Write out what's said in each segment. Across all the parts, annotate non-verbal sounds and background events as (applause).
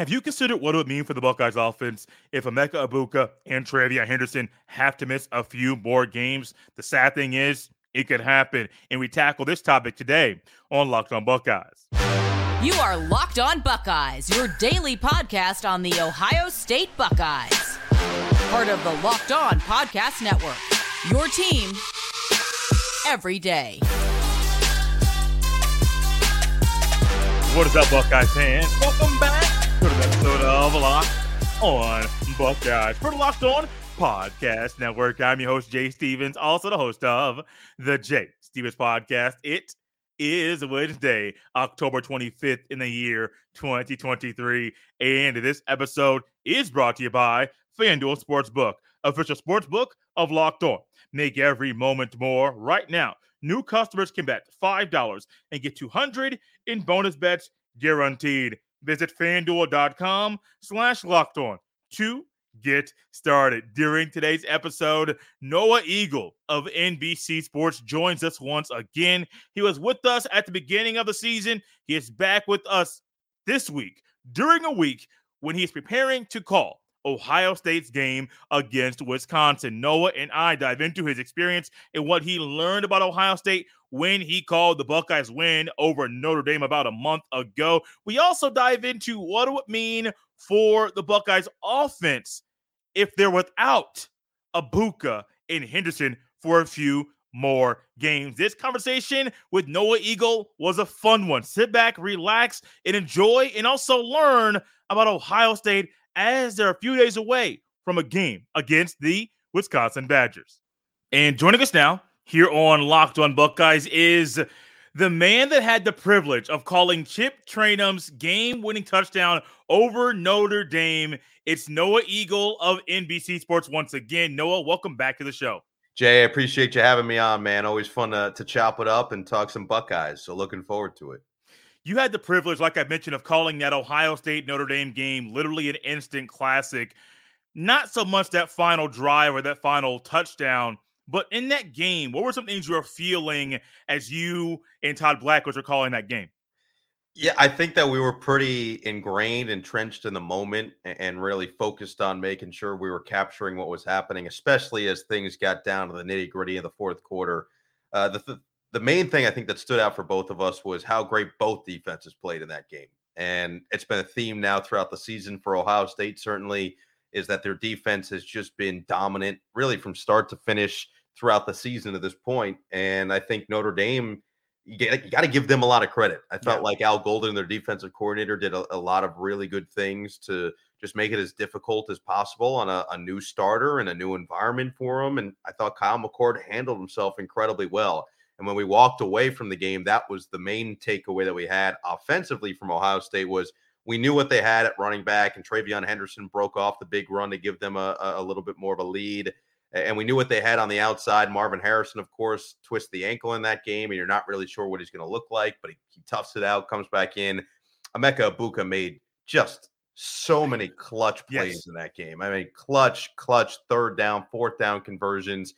Have you considered what it would mean for the Buckeyes offense if Emeka Egbuka and TreVeyon Henderson have to miss a few more games? The sad thing is, it could happen. And we tackle this topic today on Locked On Buckeyes. You are Locked On Buckeyes, your daily podcast on the Ohio State Buckeyes. Part of the Locked On Podcast Network. Your team every day. What is up, Buckeyes fans? Welcome back to the episode of Locked On Buckeyes for the Locked On Podcast Network. I'm your host, Jay Stevens, also the host of the Jay Stevens Podcast. It is Wednesday, October 25th in the year 2023. And this episode is brought to you by FanDuel Sportsbook, official sportsbook of Locked On. Make every moment more right now. New customers can bet $5 and get 200 in bonus bets guaranteed. Visit fanduel.com slash locked on to get started. During today's episode, Noah Eagle of NBC Sports joins us once again. He was with us at the beginning of the season. He is back with us this week during a week when he is preparing to call Ohio State's game against Wisconsin. Noah and I dive into his experience and what he learned about Ohio State when he called the Buckeyes win over Notre Dame about a month ago. We also dive into what it would mean for the Buckeyes offense if they're without Egbuka and Henderson for a few more games. This conversation with Noah Eagle was a fun one. Sit back, relax, and enjoy, and also learn about Ohio State as they're a few days away from a game against the Wisconsin Badgers. And joining us now here on Locked On Buckeyes is the man that had the privilege of calling Chip Trayanum's game-winning touchdown over Notre Dame. It's Noah Eagle of NBC Sports once again. Noah, welcome back to the show. Jay, I appreciate you having me on, man. Always fun to, to chop it up and talk some Buckeyes. So looking forward to it. You had the privilege, like I mentioned, of calling that Ohio State Notre Dame game literally an instant classic. Not so much that final drive or that final touchdown, but in that game, what were some things you were feeling as you and Todd Blackledge were calling that game? Yeah, I think that we were pretty ingrained, entrenched in the moment, and really focused on making sure we were capturing what was happening, especially as things got down to the nitty gritty of the fourth quarter. Uh, the, th- the main thing I think that stood out for both of us was how great both defenses played in that game. And it's been a theme now throughout the season for Ohio State, certainly, is that their defense has just been dominant, really from start to finish throughout the season to this point. And I think Notre Dame, you, you got to give them a lot of credit. I felt yeah. like Al Golden, their defensive coordinator, did a, a, lot of really good things to just make it as difficult as possible on a, a new starter and a new environment for him. And I thought Kyle McCord handled himself incredibly well. And when we walked away from the game, that was the main takeaway that we had offensively from Ohio State was we knew what they had at running back, and TreVeyon Henderson broke off the big run to give them a, a little bit more of a lead. And we knew what they had on the outside. Marvin Harrison, of course, twists the ankle in that game, and you're not really sure what he's going to look like, but he, he toughs it out, comes back in. Emeka Egbuka made just so many clutch plays yes. in that game. I mean, clutch, clutch, third down, fourth down conversions.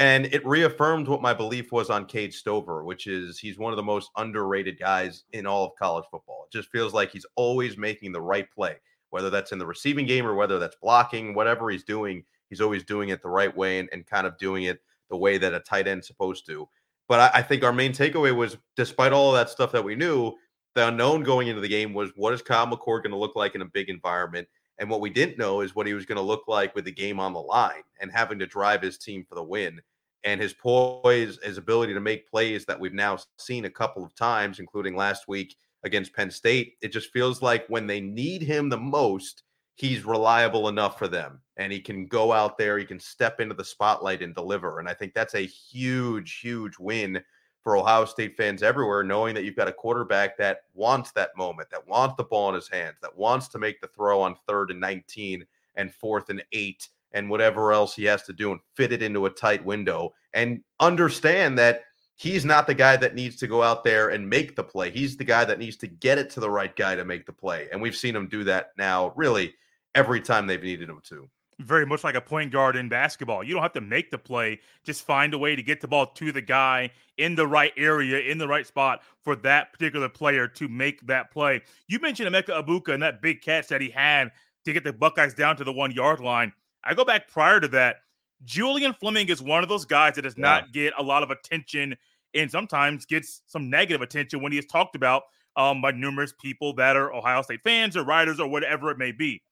And it reaffirmed what my belief was on Cade Stover, which is he's one of the most underrated guys in all of college football. It just feels like he's always making the right play, whether that's in the receiving game or whether that's blocking, whatever he's doing, he's always doing it the right way and, and kind of doing it the way that a tight end's supposed to. But I, I think our main takeaway was despite all of that stuff that we knew, the unknown going into the game was what is Kyle McCord going to look like in a big environment? And what we didn't know is what he was going to look like with the game on the line and having to drive his team for the win and his poise, his ability to make plays that we've now seen a couple of times, including last week against Penn State. It just feels like when they need him the most, he's reliable enough for them and he can go out there, he can step into the spotlight and deliver. And I think that's a huge, huge win for Ohio State fans everywhere, knowing that you've got a quarterback that wants that moment, that wants the ball in his hands, that wants to make the throw on third and 19 and fourth and eight and whatever else he has to do and fit it into a tight window and understand that he's not the guy that needs to go out there and make the play. He's the guy that needs to get it to the right guy to make the play. And we've seen him do that now really every time they've needed him to. very much like a point guard in basketball. You don't have to make the play, just find a way to get the ball to the guy in the right area, in the right spot for that particular player to make that play. You mentioned Emeka Egbuka and that big catch that he had to get the Buckeyes down to the one yard line. I go back prior to that. Julian Fleming is one of those guys that does yeah. not get a lot of attention and sometimes gets some negative attention when he is talked about um, by numerous people that are Ohio State fans or writers or whatever it may be.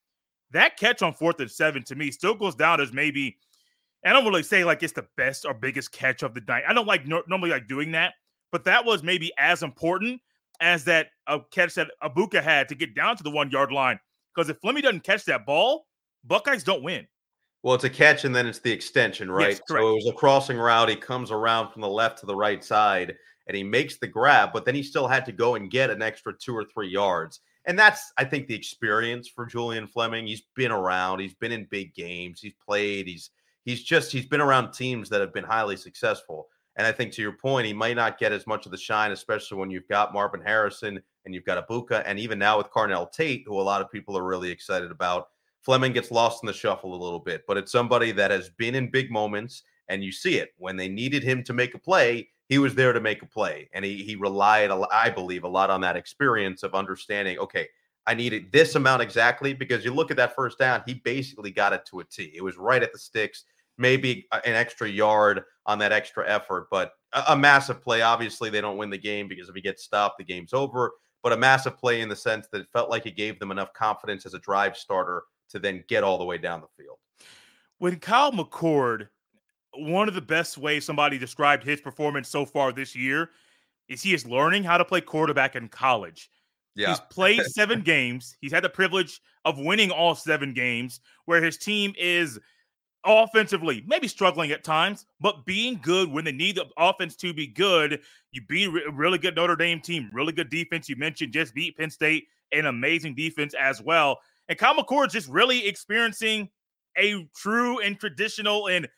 That catch on fourth and seven to me still goes down as maybe, I don't really say like it's the best or biggest catch of the night. I don't like no, normally like doing that, but that was maybe as important as that a catch that Egbuka had to get down to the one yard line. Because if Fleming doesn't catch that ball, Buckeyes don't win. Well, it's a catch and then it's the extension, right? Yes, so it was a crossing route. He comes around from the left to the right side and he makes the grab, but then he still had to go and get an extra two or three yards. And that's, I think, the experience for Julian Fleming. He's been around, he's been in big games, he's played, he's he's just he's been around teams that have been highly successful. And I think to your point, he might not get as much of the shine, especially when you've got Marvin Harrison and you've got Egbuka, and even now with Carnell Tate, who a lot of people are really excited about. Fleming gets lost in the shuffle a little bit, but it's somebody that has been in big moments, and you see it when they needed him to make a play he was there to make a play, and he he relied, I believe, a lot on that experience of understanding. Okay, I needed this amount exactly because you look at that first down, he basically got it to a T. It was right at the sticks, maybe an extra yard on that extra effort, but a, a massive play. Obviously, they don't win the game because if he gets stopped, the game's over. But a massive play in the sense that it felt like it gave them enough confidence as a drive starter to then get all the way down the field. When Kyle McCord one of the best ways somebody described his performance so far this year is he is learning how to play quarterback in college. Yeah. He's played (laughs) seven games. He's had the privilege of winning all seven games where his team is offensively maybe struggling at times, but being good when they need the offense to be good. You beat a really good Notre Dame team, really good defense. You mentioned just beat Penn State, an amazing defense as well. And McCord just really experiencing a true and traditional and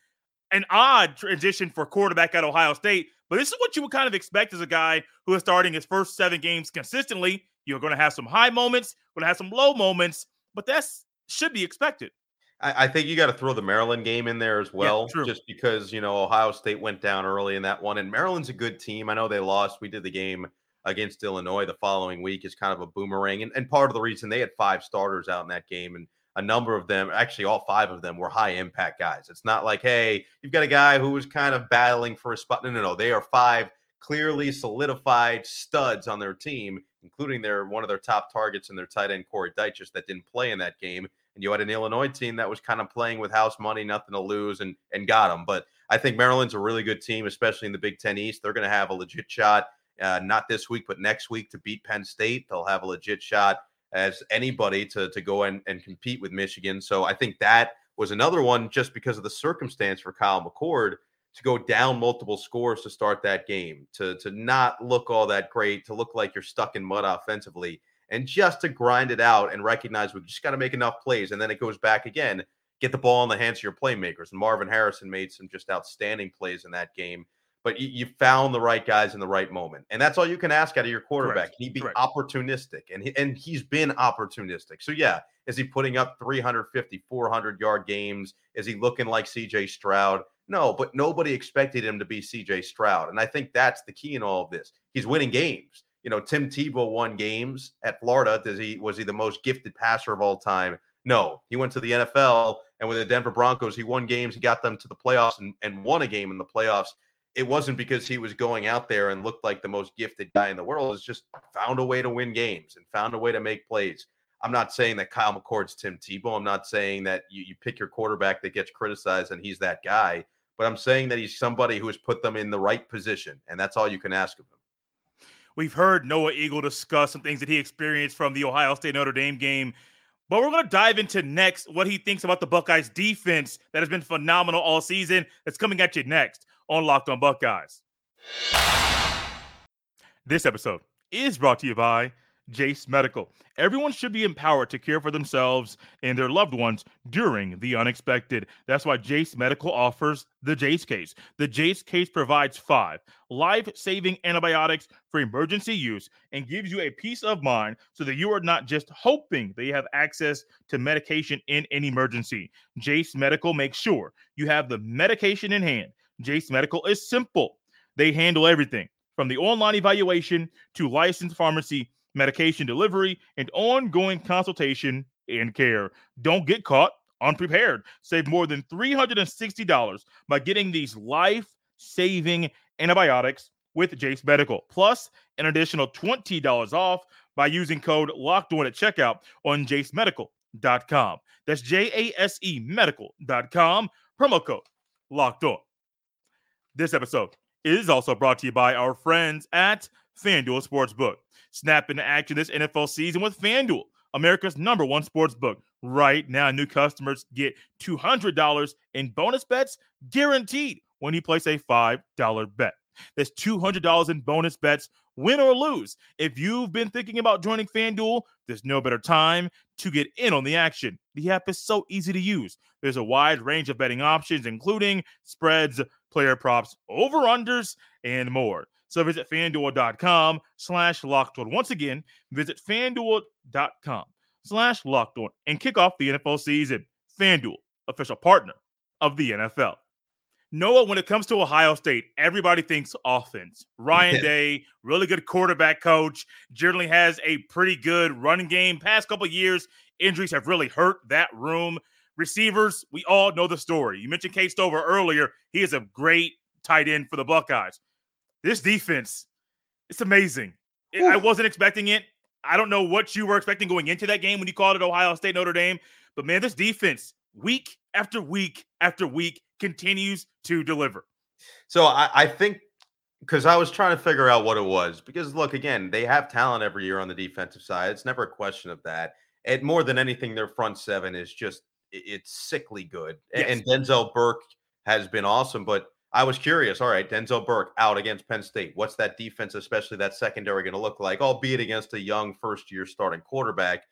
an odd transition for quarterback at Ohio State, but this is what you would kind of expect as a guy who is starting his first seven games consistently. You're going to have some high moments, going to have some low moments, but that should be expected. I, I think you got to throw the Maryland game in there as well, yeah, just because you know Ohio State went down early in that one, and Maryland's a good team. I know they lost. We did the game against Illinois the following week is kind of a boomerang, and, and part of the reason they had five starters out in that game and a number of them, actually all five of them, were high impact guys. It's not like, hey, you've got a guy who was kind of battling for a spot. No, no, no. They are five clearly solidified studs on their team, including their one of their top targets in their tight end Corey Dyches that didn't play in that game. And you had an Illinois team that was kind of playing with house money, nothing to lose, and and got them. But I think Maryland's a really good team, especially in the Big Ten East. They're going to have a legit shot, uh, not this week, but next week to beat Penn State. They'll have a legit shot as anybody to to go and, and compete with Michigan. So I think that was another one just because of the circumstance for Kyle McCord to go down multiple scores to start that game, to to not look all that great, to look like you're stuck in mud offensively, and just to grind it out and recognize we just got to make enough plays, and then it goes back again. Get the ball in the hands of your playmakers. And Marvin Harrison made some just outstanding plays in that game but you, you, found the right guys in the right moment. And that's all you can ask out of your quarterback. Correct. Can he be Correct. opportunistic? And, he, and he's been opportunistic. So, yeah, is he putting up 350, 400 yard games? Is he looking like CJ Stroud? No, but nobody expected him to be CJ Stroud. And I think that's the key in all of this. He's winning games. You know, Tim Tebow won games at Florida. Does he was he the most gifted passer of all time? No. He went to the NFL and with the Denver Broncos, he won games, he got them to the playoffs and, and won a game in the playoffs it wasn't because he was going out there and looked like the most gifted guy in the world. It's just found a way to win games and found a way to make plays. I'm not saying that Kyle McCord's Tim Tebow. I'm not saying that you, you pick your quarterback that gets criticized and he's that guy. But I'm saying that he's somebody who has put them in the right position, and that's all you can ask of him. We've heard Noah Eagle discuss some things that he experienced from the Ohio State Notre Dame game. But we're going to dive into next what he thinks about the Buckeyes defense that has been phenomenal all season. That's coming at you next on Locked on Buckeyes. This episode is brought to you by Jase Medical. Everyone should be empowered to care for themselves and their loved ones during the unexpected. That's why Jase Medical offers the Jase case. The Jase case provides five life saving antibiotics for emergency use and gives you a peace of mind so that you are not just hoping that you have access to medication in an emergency. Jase Medical makes sure you have the medication in hand. Jase Medical is simple, they handle everything from the online evaluation to licensed pharmacy medication delivery, and ongoing consultation and care. Don't get caught unprepared. Save more than $360 by getting these life saving antibiotics with Jase Medical, plus an additional $20 off by using code locked on at checkout on jasemedical.com. That's J A S E medical.com, promo code locked on. This episode is also brought to you by our friends at FanDuel Sportsbook. Snap into action this NFL season with FanDuel, America's number one sports book. Right now, new customers get $200 in bonus bets guaranteed when you place a $5 bet. That's $200 in bonus bets, win or lose. If you've been thinking about joining FanDuel, there's no better time to get in on the action. The app is so easy to use. There's a wide range of betting options, including spreads, player props, over-unders, and more. So visit fanduel.com slash locked on. Once again, visit fanduel.com slash locked on and kick off the NFL season. FanDuel, official partner of the NFL. Noah, when it comes to Ohio State, everybody thinks offense. Ryan (laughs) Day, really good quarterback coach, generally has a pretty good running game. Past couple years, injuries have really hurt that room. Receivers, we all know the story. You mentioned Cade Stover earlier. He is a great tight end for the Buckeyes. This defense, it's amazing. It, I wasn't expecting it. I don't know what you were expecting going into that game when you called it Ohio State Notre Dame, but man, this defense, week after week after week, continues to deliver. So I, I think because I was trying to figure out what it was. Because look, again, they have talent every year on the defensive side. It's never a question of that. And more than anything, their front seven is just it's sickly good. Yes. And Denzel Burke has been awesome, but I was curious. All right, Denzel Burke out against Penn State. What's that defense, especially that secondary, going to look like? Albeit against a young first-year starting quarterback,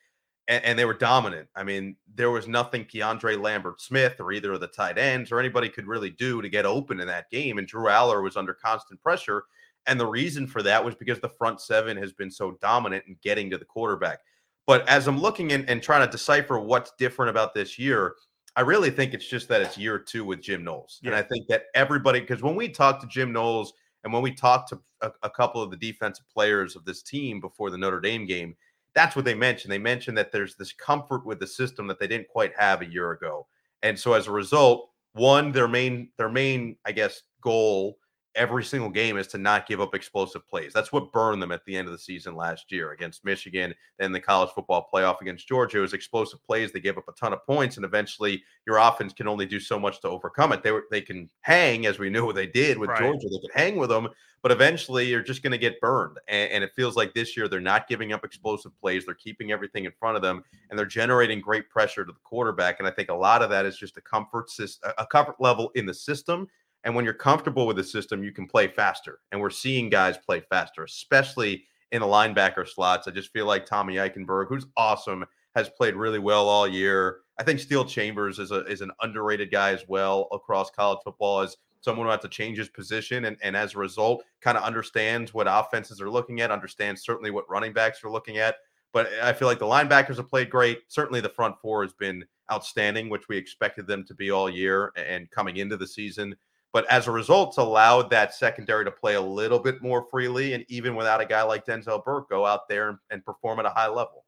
and, and, they were dominant. I mean, there was nothing Keandre Lambert Smith or either of the tight ends or anybody could really do to get open in that game. And Drew Allar was under constant pressure, and the reason for that was because the front seven has been so dominant in getting to the quarterback. But as I'm looking in and trying to decipher what's different about this year, I really think it's just that it's year two with Jim Knowles. Yeah. And I think that everybody, because when we talked to Jim Knowles and when we talked to a, a, couple of the defensive players of this team before the Notre Dame game, that's what they mentioned. They mentioned that there's this comfort with the system that they didn't quite have a year ago. And so as a result, one, their main, their main, I guess, goal every single game is to not give up explosive plays. That's what burned them at the end of the season last year against Michigan, then the college football playoff against Georgia. It was explosive plays. They gave up a ton of points, and eventually your offense can only do so much to overcome it. They were, they can hang, as we knew what they did with right. Georgia. They could hang with them, but eventually you're just going to get burned. And, and it feels like this year they're not giving up explosive plays. They're keeping everything in front of them, and they're generating great pressure to the quarterback. And I think a lot of that is just a comfort system, a comfort level in the system and when you're comfortable with the system, you can play faster. And we're seeing guys play faster, especially in the linebacker slots. I just feel like Tommy Eichenberg, who's awesome, has played really well all year. I think Steele Chambers is a is an underrated guy as well across college football as someone who has to change his position and, and as a result kind of understands what offenses are looking at, understands certainly what running backs are looking at. But I feel like the linebackers have played great. Certainly the front four has been outstanding, which we expected them to be all year and coming into the season. But as a result, it's allowed that secondary to play a little bit more freely. And even without a guy like Denzel Burke, go out there and, and perform at a high level.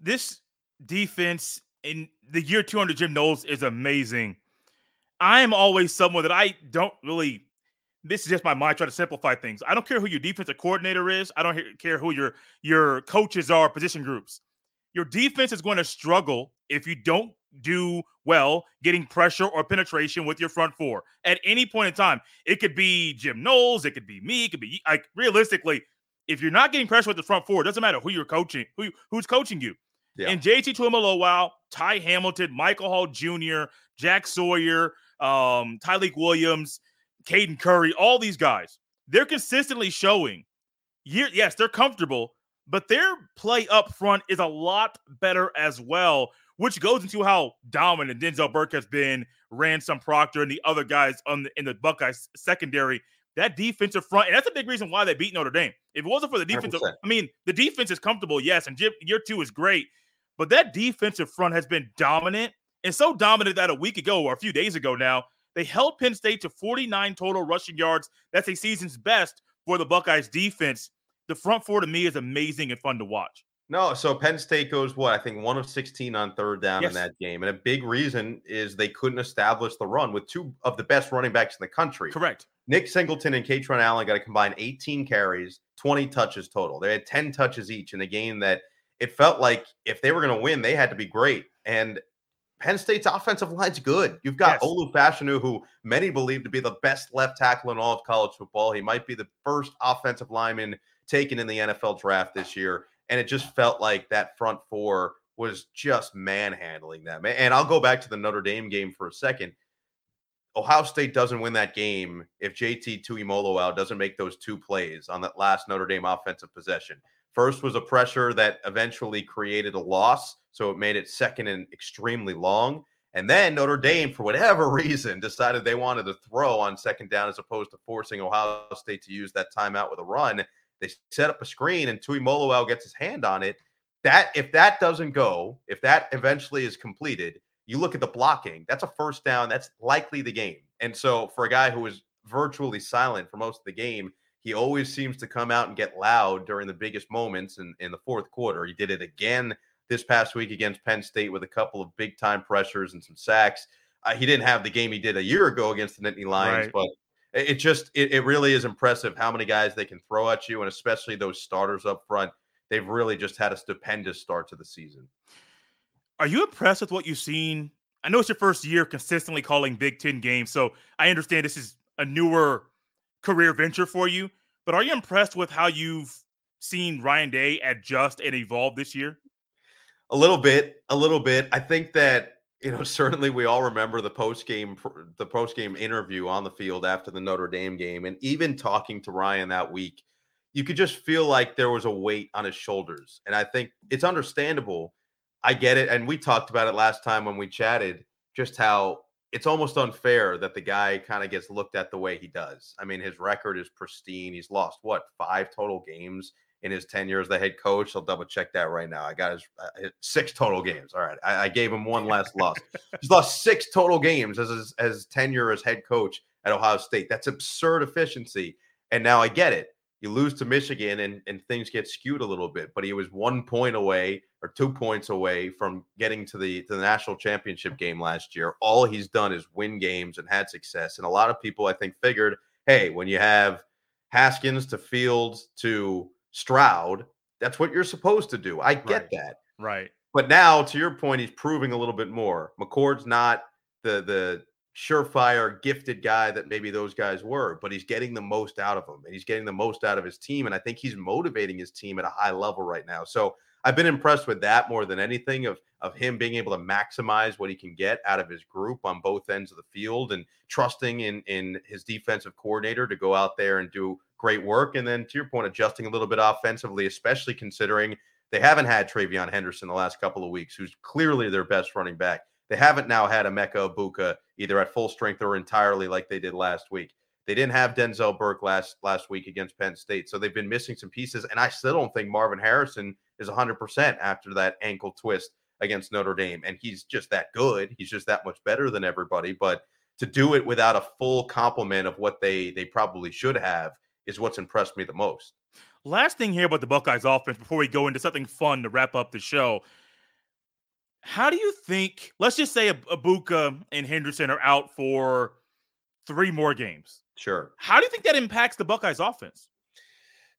This defense in the year 200 Jim Knowles is amazing. I am always someone that I don't really. This is just my mind trying to simplify things. I don't care who your defensive coordinator is. I don't care who your your coaches are, position groups. Your defense is going to struggle if you don't do well getting pressure or penetration with your front four at any point in time. It could be Jim Knowles, it could be me, it could be like realistically, if you're not getting pressure with the front four, it doesn't matter who you're coaching, who who's coaching you. Yeah. And JT Tuimoloau, Ty Hamilton, Michael Hall Jr., Jack Sawyer, um, Tyleik Williams, Caden Curry, all these guys, they're consistently showing. Yes, they're comfortable, but their play up front is a lot better as well, which goes into how dominant Denzel Burke has been, Ransom Proctor, and the other guys on the, in the Buckeyes secondary. That defensive front, and that's a big reason why they beat Notre Dame. If it wasn't for the defensive, 100%. I mean, the defense is comfortable, yes, and year two is great, but that defensive front has been dominant and so dominant that a week ago or a few days ago now, they held Penn State to 49 total rushing yards. That's a season's best for the Buckeyes defense. The front four to me is amazing and fun to watch. No, so Penn State goes what I think one of 16 on third down yes. in that game. And a big reason is they couldn't establish the run with two of the best running backs in the country. Correct. Nick Singleton and Kaytron Allen got to combine 18 carries, 20 touches total. They had 10 touches each in a game that it felt like if they were going to win, they had to be great. And Penn State's offensive line's good. You've got yes. Olu Fashanu, who many believe to be the best left tackle in all of college football. He might be the first offensive lineman taken in the NFL draft this year. And it just felt like that front four was just manhandling them. And I'll go back to the Notre Dame game for a second. Ohio State doesn't win that game if JT Tuimoloau doesn't make those two plays on that last Notre Dame offensive possession. First was a pressure that eventually created a loss, so it made it second and extremely long. And then Notre Dame, for whatever (laughs) reason, decided they wanted to throw on second down as opposed to forcing Ohio State to use that timeout with a run. They set up a screen, and Tuimoloau gets his hand on it. That if that doesn't go, if that eventually is completed, you look at the blocking. That's a first down. That's likely the game. And so for a guy who was virtually silent for most of the game, he always seems to come out and get loud during the biggest moments in, in the fourth quarter. He did it again this past week against Penn State with a couple of big time pressures and some sacks. Uh, he didn't have the game he did a year ago against the Nittany Lions, right. but it just it, it really is impressive how many guys they can throw at you, and especially those starters up front. They've really just had a stupendous start to the season. Are you impressed with what you've seen? I know it's your first year consistently calling Big Ten games, so I understand this is a newer career venture for you. But are you impressed with how you've seen Ryan Day adjust and evolve this year? A little bit, a little bit. I think that you know certainly we all remember the post game the post game interview on the field after the Notre Dame game, and even talking to Ryan that week, you could just feel like there was a weight on his shoulders, and I think it's understandable. I get it, and we talked about it last time when we chatted, just how it's almost unfair that the guy kind of gets looked at the way he does. I mean, his record is pristine. He's lost what five total games in his tenure as the head coach. I'll double check that right now. I got his, uh, six total games. All right, I, I gave him one last loss. (laughs) He's lost six total games as his, as tenure as head coach at Ohio State. That's absurd efficiency. And now I get it you lose to Michigan and, and things get skewed a little bit. But he was one point away or two points away from getting to the to the national championship game last year. All he's done is win games and had success. And a lot of people, I think, figured, hey, when you have Haskins to Fields to Stroud, that's what you're supposed to do. I get right. that. Right. But now, to your point, he's proving a little bit more. McCord's not the the surefire, gifted guy that maybe those guys were, but he's getting the most out of them and he's getting the most out of his team. And I think he's motivating his team at a high level right now. So I've been impressed with that more than anything of, of him being able to maximize what he can get out of his group on both ends of the field and trusting in, in his defensive coordinator to go out there and do great work. And then to your point, adjusting a little bit offensively, especially considering they haven't had TreVeyon Henderson the last couple of weeks, who's clearly their best running back. They haven't now had Emeka Egbuka either at full strength or entirely like they did last week. They didn't have Denzel Burke last last week against Penn State, so they've been missing some pieces. And I still don't think Marvin Harrison is 100% after that ankle twist against Notre Dame. And he's just that good. He's just that much better than everybody. But to do it without a full complement of what they they probably should have is what's impressed me the most. Last thing here about the Buckeyes offense before we go into something fun to wrap up the show. How do you think? Let's just say Egbuka and Henderson are out for three more games. Sure. How do you think that impacts the Buckeyes offense?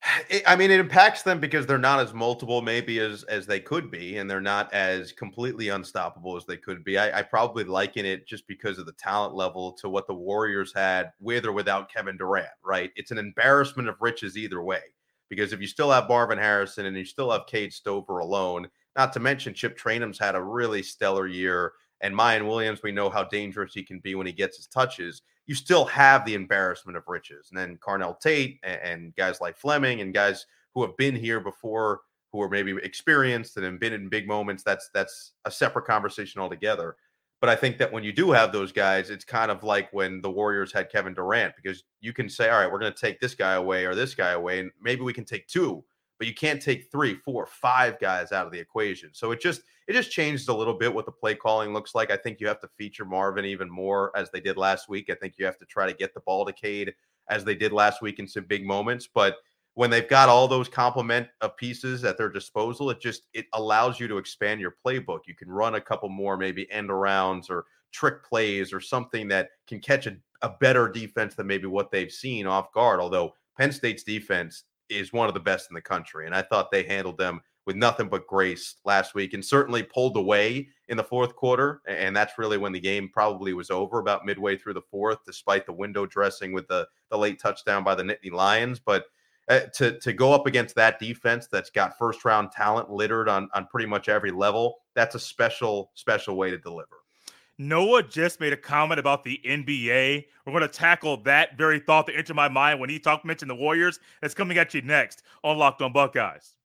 (sighs) I mean, it impacts them because they're not as multiple, maybe as as they could be, and they're not as completely unstoppable as they could be. I, I probably liken it just because of the talent level to what the Warriors had with or without Kevin Durant. Right? It's an embarrassment of riches either way. Because if you still have Marvin Harrison and you still have Cade Stover alone, not to mention, Chip Trayanum's had a really stellar year, and Miyan Williams, we know how dangerous he can be when he gets his touches. You still have the embarrassment of riches, and then Carnell Tate and, and guys like Fleming and guys who have been here before who are maybe experienced and have been in big moments, that's that's a separate conversation altogether. But I think that when you do have those guys, it's kind of like when the Warriors had Kevin Durant, because you can say, all right, we're going to take this guy away or this guy away, and maybe we can take two, but you can't take three, four, five guys out of the equation. So it just it just changed a little bit what the play calling looks like. I think you have to feature Marvin even more as they did last week. I think you have to try to get the ball to Cade as they did last week in some big moments. But when they've got all those complement of pieces at their disposal, it just it allows you to expand your playbook. You can run a couple more maybe end arounds or trick plays or something that can catch a, a better defense than maybe what they've seen off guard. Although Penn State's defense is one of the best in the country, and I thought they handled them with nothing but grace last week and certainly pulled away in the fourth quarter. And that's really when the game probably was over about midway through the fourth, despite the window dressing with the, the late touchdown by the Nittany Lions. But uh, to to go up against that defense that's got first round talent littered on on pretty much every level, that's a special special way to deliver. Noah just made a comment about the NBA. We're going to tackle that very thought that entered my mind when he talked mentioned the Warriors. That's coming at you next on Locked On Buckeyes.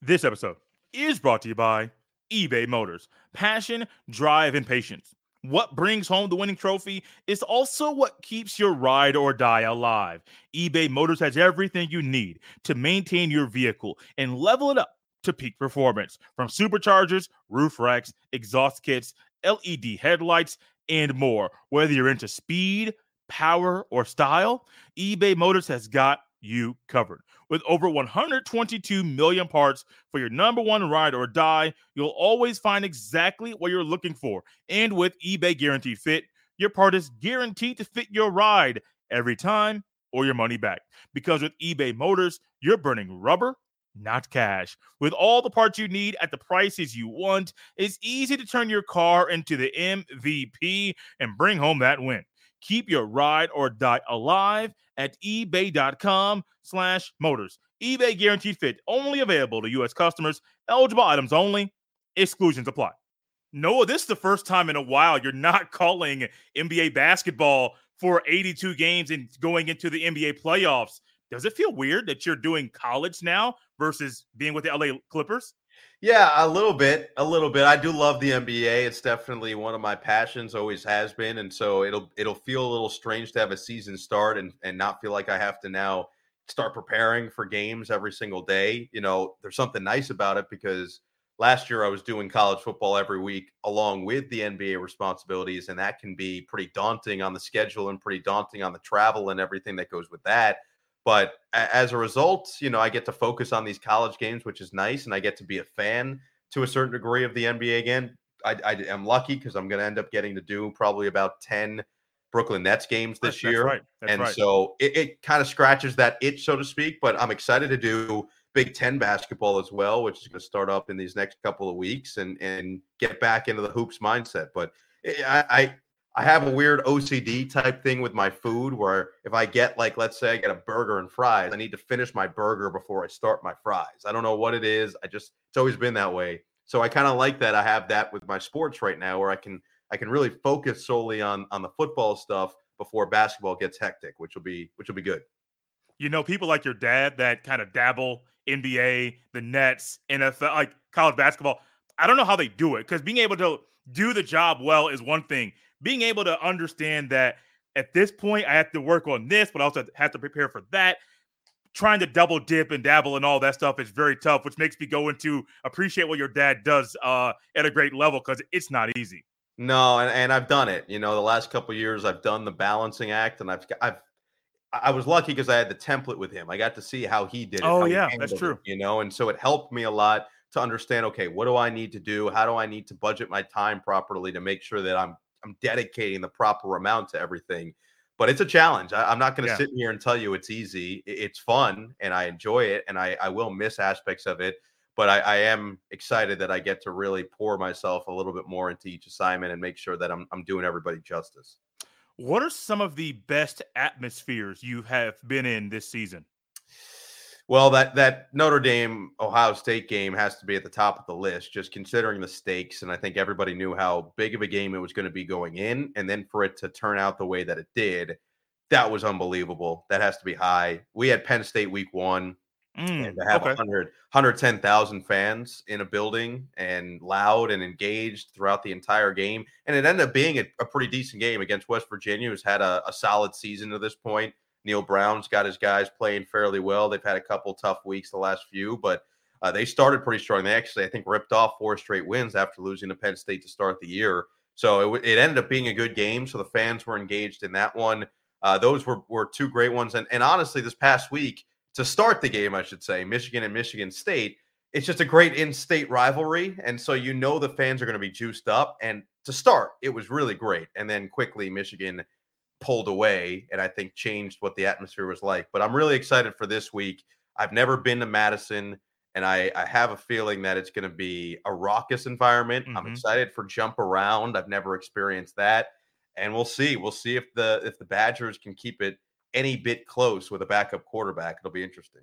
This episode is brought to you by eBay Motors. Passion, drive, and patience. What brings home the winning trophy is also what keeps your ride or die alive. eBay Motors has everything you need to maintain your vehicle and level it up to peak performance from superchargers, roof racks, exhaust kits, LED headlights, and more. Whether you're into speed, power, or style, eBay Motors has got you covered. With over 122 million parts for your number one ride or die, you'll always find exactly what you're looking for. And with eBay Guaranteed Fit, your part is guaranteed to fit your ride every time or your money back. Because with eBay Motors, you're burning rubber, not cash. With all the parts you need at the prices you want, it's easy to turn your car into the MVP and bring home that win. Keep your ride or die alive at ebay.com slash motors. eBay guaranteed fit only available to U.S. customers, eligible items only, exclusions apply. Noah, this is the first time in a while you're not (laughs) calling NBA basketball for 82 games and going into the NBA playoffs. Does it feel weird that you're doing college now versus being with the LA Clippers? Yeah, a little bit, a little bit. I do love the NBA. It's definitely one of my passions, always has been, and so it'll it'll feel a little strange to have a season start and and not feel like I have to now start preparing for games every single day. You know, there's something nice about it because last year I was doing college football every week along with the NBA responsibilities, and that can be pretty daunting on the schedule and pretty daunting on the travel and everything that goes with that. But as a result, you know, I get to focus on these college games, which is nice, and I get to be a fan to a certain degree of the NBA again. I, I am lucky because I'm going to end up getting to do probably about ten Brooklyn Nets games this That's year, right. And right. so it, it kind of scratches that itch, so to speak. But I'm excited to do Big Ten basketball as well, which is going to start up in these next couple of weeks, and and get back into the hoops mindset. But eh, I, I I have a weird OCD type thing with my food where if I get like let's say I get a burger and fries, I need to finish my burger before I start my fries. I don't know what it is. I just it's always been that way. So I kind of like that I have that with my sports right now where I can I can really focus solely on on the football stuff before basketball gets hectic, which will be which will be good. You know, people like your dad that kind of dabble NBA, the Nets, NFL, like college basketball. I don't know how they do it because being able to do the job well is one thing. Being able to understand that at this point I have to work on this, but I also have to prepare for that. Trying to double dip and dabble and all that stuff is very tough, which makes me go into appreciate what your dad does uh, at a great level because it's not easy. No, and, and I've done it. You know, the last couple years I've done the balancing act, and I've I've I was lucky because I had the template with him. I got to see how he did it. Oh yeah, that's true. it, you know, and so it helped me a lot to understand. Okay, what do I need to do? How do I need to budget my time properly to make sure that I'm I'm dedicating the proper amount to everything? But it's a challenge. I, am not going to Yeah. sit here and tell you it's easy. It's fun, and I enjoy it, and I I will miss aspects of it. But I, I am excited that I get to really pour myself a little bit more into each assignment and make sure that I'm I'm doing everybody justice. What are some of the best atmospheres you have been in this season? Well, that that Notre Dame Ohio State game has to be at the top of the list, just considering the stakes. And I think everybody knew how big of a game it was going to be going in, and then for it to turn out the way that it did, that was unbelievable. That has to be high. We had Penn State week one. Mm, and to have okay. 100, 110,000 fans in a building and loud and engaged throughout the entire game. And it ended up being a, a pretty decent game against West Virginia, who's had a, a, solid season to this point. Neal Brown's got his guys playing fairly well. They've had a couple tough weeks the last few, but uh, they started pretty strong. They actually, I think, ripped off four straight wins after losing to Penn State to start the year. So it, it ended up being a good game. So the fans were engaged in that one. Uh, those were, were two great ones. And, and honestly, this past week, to start the game, I should say, Michigan and Michigan State, it's just a great in state rivalry. And so you know the fans are going to be juiced up. And to start, it was really great. And then quickly, Michigan pulled away and I think changed what the atmosphere was like. But I'm really excited for this week. I've never been to Madison and I, I have a feeling that it's going to be a raucous environment. Mm-hmm. I'm excited for jump around. I've never experienced that, and we'll see. We'll see if the if the Badgers can keep it any bit close with a backup quarterback. It'll be interesting.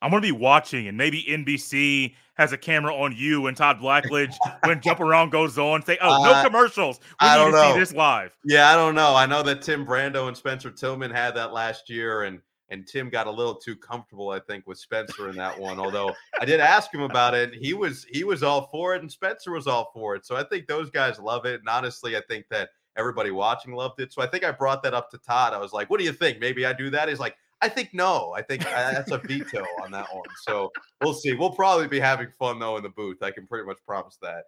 I'm going to be watching, and maybe NBC has a camera on you and Todd Blackledge when Jump Around goes on. Say, "Oh, no uh, commercials. We I need to know. see this live." Yeah, I don't know. I know that Tim Brando and Spencer Tillman had that last year, and and Tim got a little too comfortable, I think, with Spencer in that one. Although I did ask him about it, he was he was all for it, and Spencer was all for it. So I think those guys love it, and honestly, I think that everybody watching loved it. So I think I brought that up to Todd. I was like, "What do you think? Maybe I do that?" He's like, "I think no. I think uh, that's a veto on that one." So we'll see. We'll probably be having fun though in the booth. I can pretty much promise that.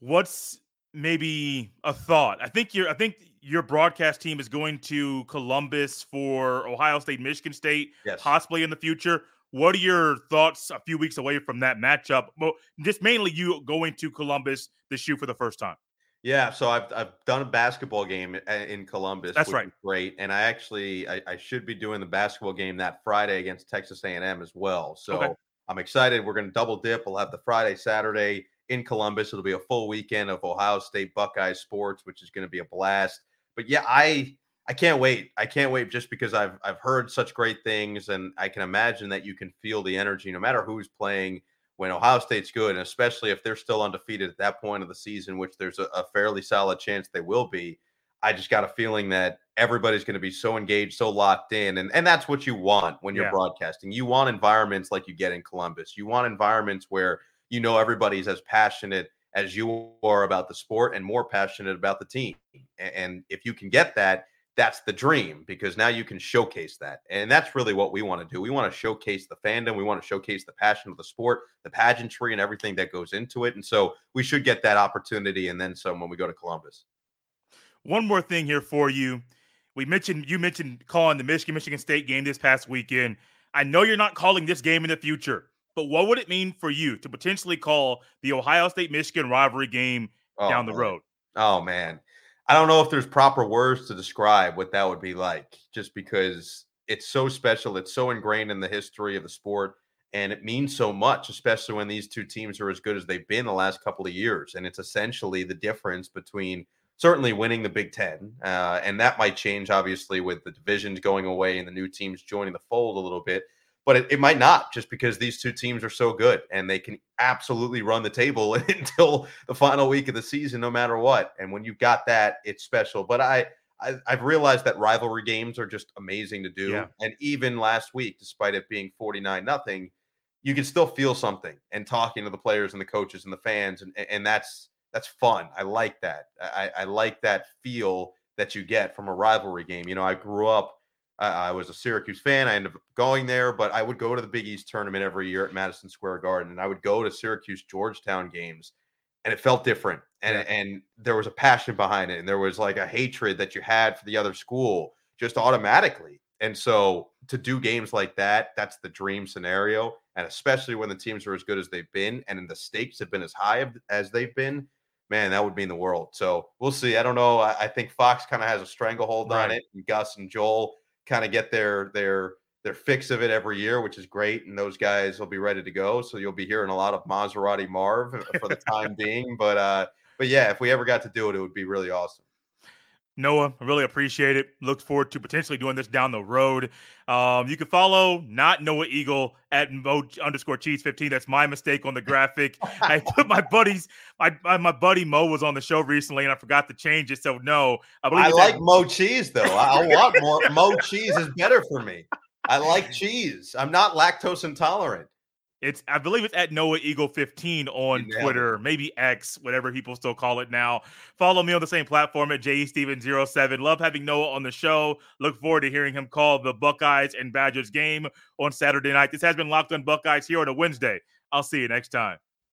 What's maybe a thought? I think you're. I think your broadcast team is going to Columbus for Ohio State, Michigan State, yes. possibly in the future. What are your thoughts a few weeks away from that matchup? Well, just mainly you going to Columbus to shoot for the first time. Yeah, so I've I've done a basketball game in Columbus. That's right, great. And I actually I, I, should be doing the basketball game that Friday against Texas A&M as well. So okay. I'm excited. We're going to double dip. We'll have the Friday Saturday in Columbus. It'll be a full weekend of Ohio State Buckeye sports, which is going to be a blast but yeah, I I can't wait. I can't wait just because I've I've heard such great things, and I can imagine that you can feel the energy no matter who's playing when Ohio State's good, and especially if they're still undefeated at that point of the season, which there's a, a fairly solid chance they will be. I just got a feeling that everybody's going to be so engaged, so locked in, and and that's what you want when you're yeah. broadcasting. You want environments like you get in Columbus. You want environments where you know everybody's as passionate as you are about the sport and more passionate about the team. And if you can get that, that's the dream because now you can showcase that. And that's really what we want to do. We want to showcase the fandom. We want to showcase the passion of the sport, the pageantry, and everything that goes into it. And so we should get that opportunity and then some when we go to Columbus. One more thing here for you. We mentioned you mentioned calling the Michigan Michigan State game this past weekend. I know you're not calling this game in the future, but what would it mean for you to potentially call the Ohio State Michigan rivalry game oh, down the man. road? Oh man. I don't know if there's proper words to describe what that would be like, just because it's so special. It's so ingrained in the history of the sport, and it means so much, especially when these two teams are as good as they've been the last couple of years. And it's essentially the difference between certainly winning the Big Ten, uh, and that might change obviously with the divisions going away and the new teams joining the fold a little bit but it, it, might not just because these two teams are so good and they can absolutely run the table (laughs) until the final week of the season, no matter what. And when you've got that, it's special. But I, I have realized that rivalry games are just amazing to do. Yeah. And even last week, despite it being 49 nothing, you can still feel something and talking to the players and the coaches and the fans. And, and that's that's fun. I like that. I, I like that feel that you get from a rivalry game. You know, I grew up I, was a Syracuse fan. I ended up going there, but I would go to the Big East tournament every year at Madison Square Garden, and I would go to Syracuse Georgetown games, and it felt different, and yeah. and there was a passion behind it, and there was like a hatred that you had for the other school just automatically. And so to do games like that, that's the dream scenario, and especially when the teams are as good as they've been, and the stakes have been as high as they've been man, that would mean the world. So we'll see. I don't know. I, I think Fox kind of has a stranglehold right. on it. And Gus and Joel kind of get their their their fix of it every year, which is great. And those guys will be ready to go. So you'll be hearing a lot of Maserati Marv for the (laughs) time being. But uh, but yeah, if we ever got to do it, it would be really awesome. Noah, I really appreciate it. Look forward to potentially doing this down the road. Um, you can follow not Noah Eagle at Mo underscore cheese 15. That's my mistake on the graphic. (laughs) I put my buddies, my, my buddy Mo was on the show recently and I forgot to change it. So no, I, I like at- Mo Cheese though. I want more Mo Cheese is better for me. I like cheese. I'm not lactose intolerant. It's I believe it's at Noah Eagle 15 on Twitter, maybe X, whatever people still call it now. Follow me on the same platform at jsteven07. Love having Noah on the show. Look forward to hearing him call the Buckeyes and Badgers game on Saturday night. This has been Locked on Buckeyes here on a Wednesday. I'll see you next time.